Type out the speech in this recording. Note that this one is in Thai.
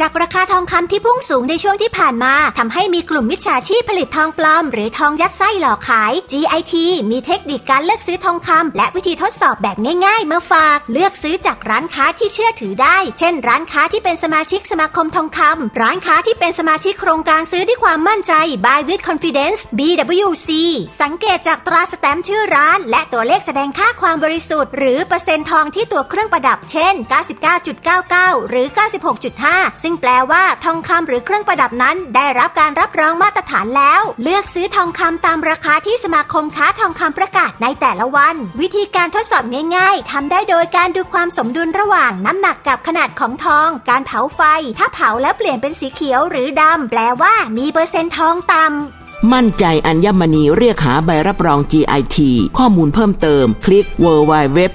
จากราคาทองคำที่พุ่งสูงในช่วงที่ผ่านมาทำให้มีกลุ่มมิจฉาชีพผลิตทองปลอม หรือทองยัดไส้หลอกขาย GIT มีเทคนิคการเลือกซื้อทองคำและวิธีทดสอบแบบง่ายๆ มาฝาก เลือกซื้อจากร้านค้าที่เชื่อถือได้ เช่น ร้านค้าที่เป็นสมาชิกสมาคมทองคำร้านค้าที่เป็นสมาชิกโครงการซื้อด้วยความมั่นใจ Buy with Confidence BWC สังเกตจากตราสแตมป์ชื่อร้าน และตัวเลขแสดงค่าความบริสุทธิ์ หรือเปอร์เซ็นต์ทองที่ตัวเครื่องประดับ เช่น 99.99 หรือ 96.5ซึ่งแปลว่า ทองคำหรือเครื่องประดับนั้น ได้รับการรับรองมาตรฐานแล้ว เลือกซื้อทองคำตามราคาที่สมาคมค้าทองคำประกาศในแต่ละวัน วิธีการทดสอบง่าย ๆทำได้โดยการดูความสมดุลระหว่างน้ำหนักกับขนาดของทอง การเผาไฟ ถ้าเผาแล้วเปลี่ยนเป็นสีเขียวหรือดำแปลว่า มีเปอร์เซ็นต์ทองต่ำมั่นใจอัญมณีเรียกหาใบรับรอง GIT ข้อมูลเพิ่มเติมคลิก www.git.or.th